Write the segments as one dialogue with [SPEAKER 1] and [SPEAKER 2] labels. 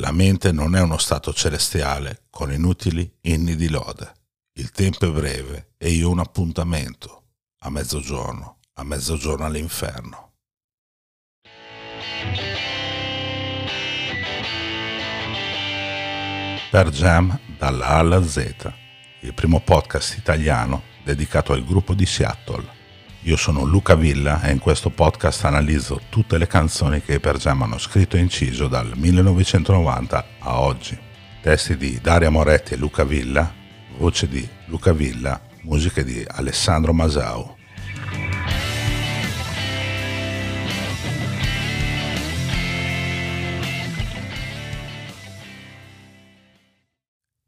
[SPEAKER 1] La mente non è uno stato celestiale con inutili inni di lode. Il tempo è breve e io ho un appuntamento a mezzogiorno, a mezzogiorno all'inferno. Per Jam dalla A alla Z, il primo podcast italiano dedicato al gruppo di Seattle io sono Luca Villa e in questo podcast analizzo tutte le canzoni che Per Jam hanno scritto e inciso dal 1990 a oggi. Testi di Daria Moretti e Luca Villa, voce di Luca Villa, musiche di Alessandro Masau.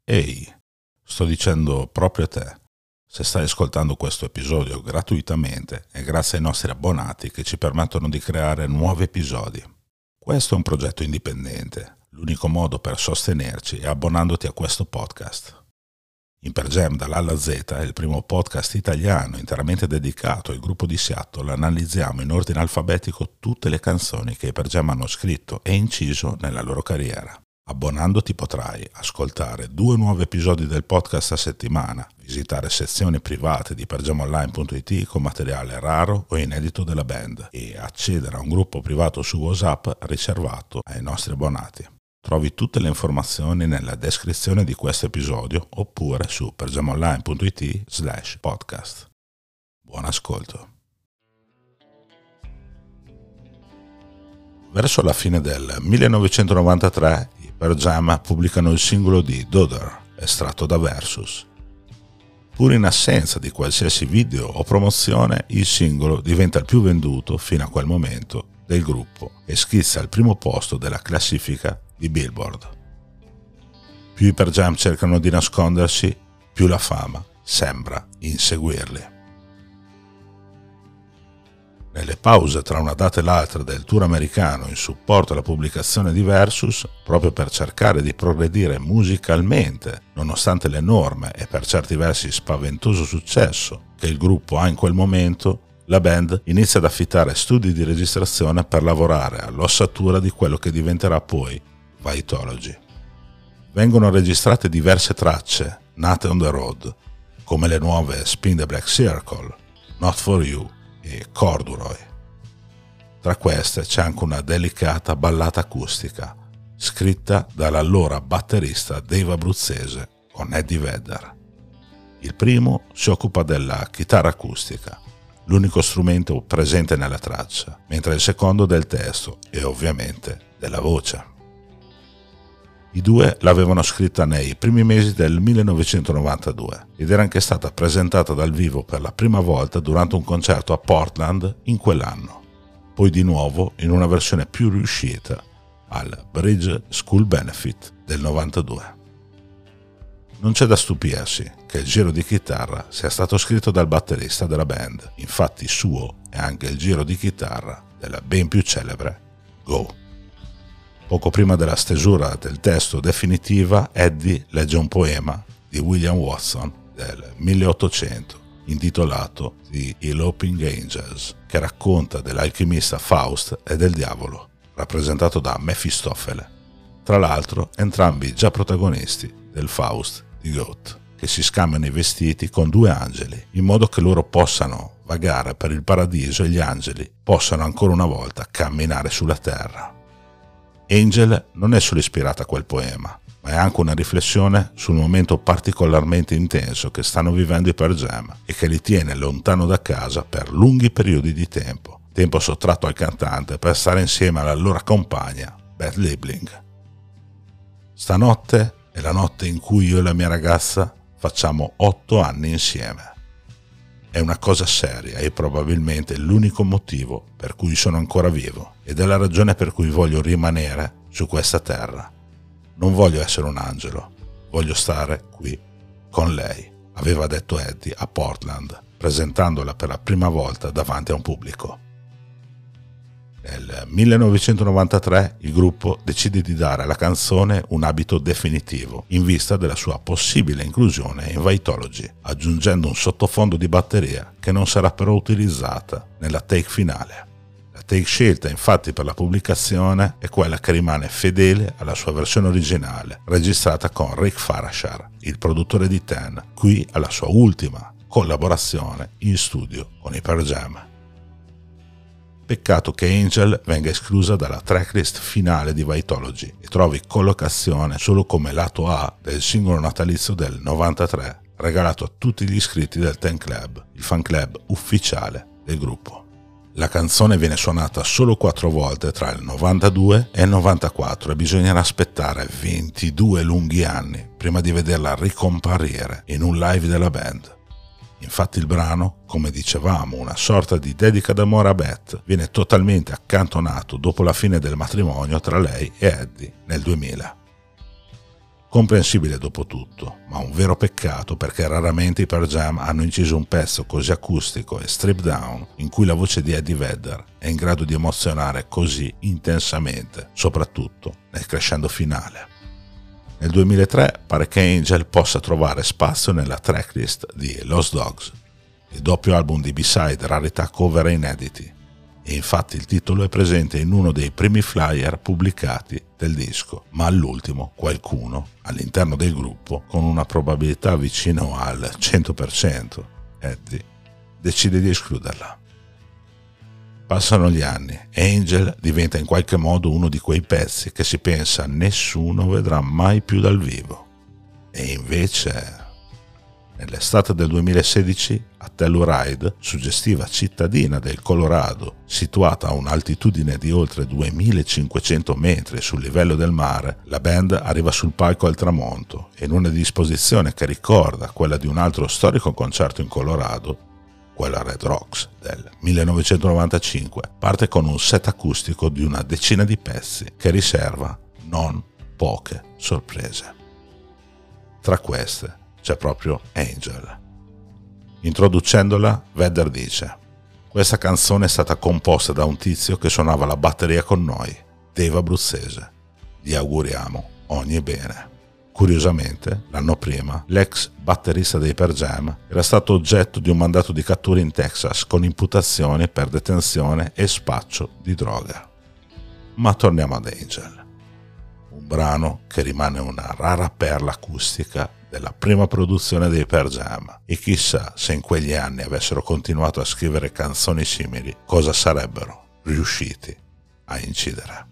[SPEAKER 1] Ehi, sto dicendo proprio a te se stai ascoltando questo episodio gratuitamente è grazie ai nostri abbonati che ci permettono di creare nuovi episodi. Questo è un progetto indipendente, l'unico modo per sostenerci è abbonandoti a questo podcast. In Per Jam dall'A alla Z è il primo podcast italiano interamente dedicato al gruppo di Seattle. Analizziamo in ordine alfabetico tutte le canzoni che i Per Jam hanno scritto e inciso nella loro carriera. Abbonandoti potrai ascoltare due nuovi episodi del podcast a settimana, visitare sezioni private di pergiamonline.it con materiale raro o inedito della band e accedere a un gruppo privato su WhatsApp riservato ai nostri abbonati. Trovi tutte le informazioni nella descrizione di questo episodio oppure su pergiamonline.it slash podcast. Buon ascolto. Verso la fine del 1993 per Jam pubblicano il singolo di Dodder, estratto da Versus. Pur in assenza di qualsiasi video o promozione, il singolo diventa il più venduto fino a quel momento del gruppo e schizza al primo posto della classifica di Billboard. Più i Per Jam cercano di nascondersi, più la fama sembra inseguirli. Nelle pause tra una data e l'altra del tour americano in supporto alla pubblicazione di Versus, proprio per cercare di progredire musicalmente, nonostante l'enorme e per certi versi spaventoso successo che il gruppo ha in quel momento, la band inizia ad affittare studi di registrazione per lavorare all'ossatura di quello che diventerà poi Vitology. Vengono registrate diverse tracce nate on the road, come le nuove Spin the Black Circle, Not For You e Corduroy. Tra queste c'è anche una delicata ballata acustica, scritta dall'allora batterista Dave Abruzzese con Eddie Vedder. Il primo si occupa della chitarra acustica, l'unico strumento presente nella traccia, mentre il secondo del testo e ovviamente della voce. I due l'avevano scritta nei primi mesi del 1992 ed era anche stata presentata dal vivo per la prima volta durante un concerto a Portland in quell'anno, poi di nuovo in una versione più riuscita al Bridge School Benefit del 92. Non c'è da stupirsi che il giro di chitarra sia stato scritto dal batterista della band, infatti suo è anche il giro di chitarra della ben più celebre Go. Poco prima della stesura del testo definitiva, Eddie legge un poema di William Watson del 1800 intitolato The Eloping Angels, che racconta dell'alchimista Faust e del diavolo, rappresentato da Mefistofele. Tra l'altro, entrambi già protagonisti del Faust di Goethe, che si scambiano i vestiti con due angeli, in modo che loro possano vagare per il paradiso e gli angeli possano ancora una volta camminare sulla terra. Angel non è solo ispirata a quel poema, ma è anche una riflessione sul momento particolarmente intenso che stanno vivendo i Per Jam e che li tiene lontano da casa per lunghi periodi di tempo, tempo sottratto al cantante per stare insieme alla loro compagna, Beth Liebling. Stanotte è la notte in cui io e la mia ragazza facciamo otto anni insieme. È una cosa seria e probabilmente l'unico motivo per cui sono ancora vivo ed è la ragione per cui voglio rimanere su questa terra. Non voglio essere un angelo, voglio stare qui con lei, aveva detto Eddie a Portland, presentandola per la prima volta davanti a un pubblico. Nel 1993 il gruppo decide di dare alla canzone un abito definitivo in vista della sua possibile inclusione in Vitology, aggiungendo un sottofondo di batteria che non sarà però utilizzata nella take finale. La take scelta infatti per la pubblicazione è quella che rimane fedele alla sua versione originale, registrata con Rick Farashar, il produttore di Ten, qui alla sua ultima collaborazione in studio con i Pearl Jam. Peccato che Angel venga esclusa dalla tracklist finale di Vitology e trovi collocazione solo come lato A del singolo natalizio del 93, regalato a tutti gli iscritti del Ten Club, il fan club ufficiale del gruppo. La canzone viene suonata solo quattro volte tra il 92 e il 94 e bisognerà aspettare 22 lunghi anni prima di vederla ricomparire in un live della band. Infatti il brano, come dicevamo, una sorta di dedica d'amore a Beth, viene totalmente accantonato dopo la fine del matrimonio tra lei e Eddie nel 2000. Comprensibile dopo tutto, ma un vero peccato perché raramente i Pearl Jam hanno inciso un pezzo così acustico e strip down in cui la voce di Eddie Vedder è in grado di emozionare così intensamente, soprattutto nel crescendo finale. Nel 2003 pare che Angel possa trovare spazio nella tracklist di Lost Dogs, il doppio album di B-side rarità cover e inediti, e infatti il titolo è presente in uno dei primi flyer pubblicati del disco, ma all'ultimo qualcuno all'interno del gruppo, con una probabilità vicino al 100%, Eddie, decide di escluderla. Passano gli anni Angel diventa in qualche modo uno di quei pezzi che si pensa nessuno vedrà mai più dal vivo. E invece, nell'estate del 2016, a Telluride, suggestiva cittadina del Colorado, situata a un'altitudine di oltre 2500 metri sul livello del mare, la band arriva sul palco al tramonto e in una disposizione che ricorda quella di un altro storico concerto in Colorado, quella Red Rocks del 1995, parte con un set acustico di una decina di pezzi che riserva non poche sorprese. Tra queste c'è proprio Angel. Introducendola, Vedder dice questa canzone è stata composta da un tizio che suonava la batteria con noi, Dave Abruzzese. Gli auguriamo ogni bene. Curiosamente, l'anno prima, l'ex batterista dei Per Jam era stato oggetto di un mandato di cattura in Texas con imputazioni per detenzione e spaccio di droga. Ma torniamo ad Angel, un brano che rimane una rara perla acustica della prima produzione dei Per Jam e chissà se in quegli anni avessero continuato a scrivere canzoni simili cosa sarebbero riusciti a incidere.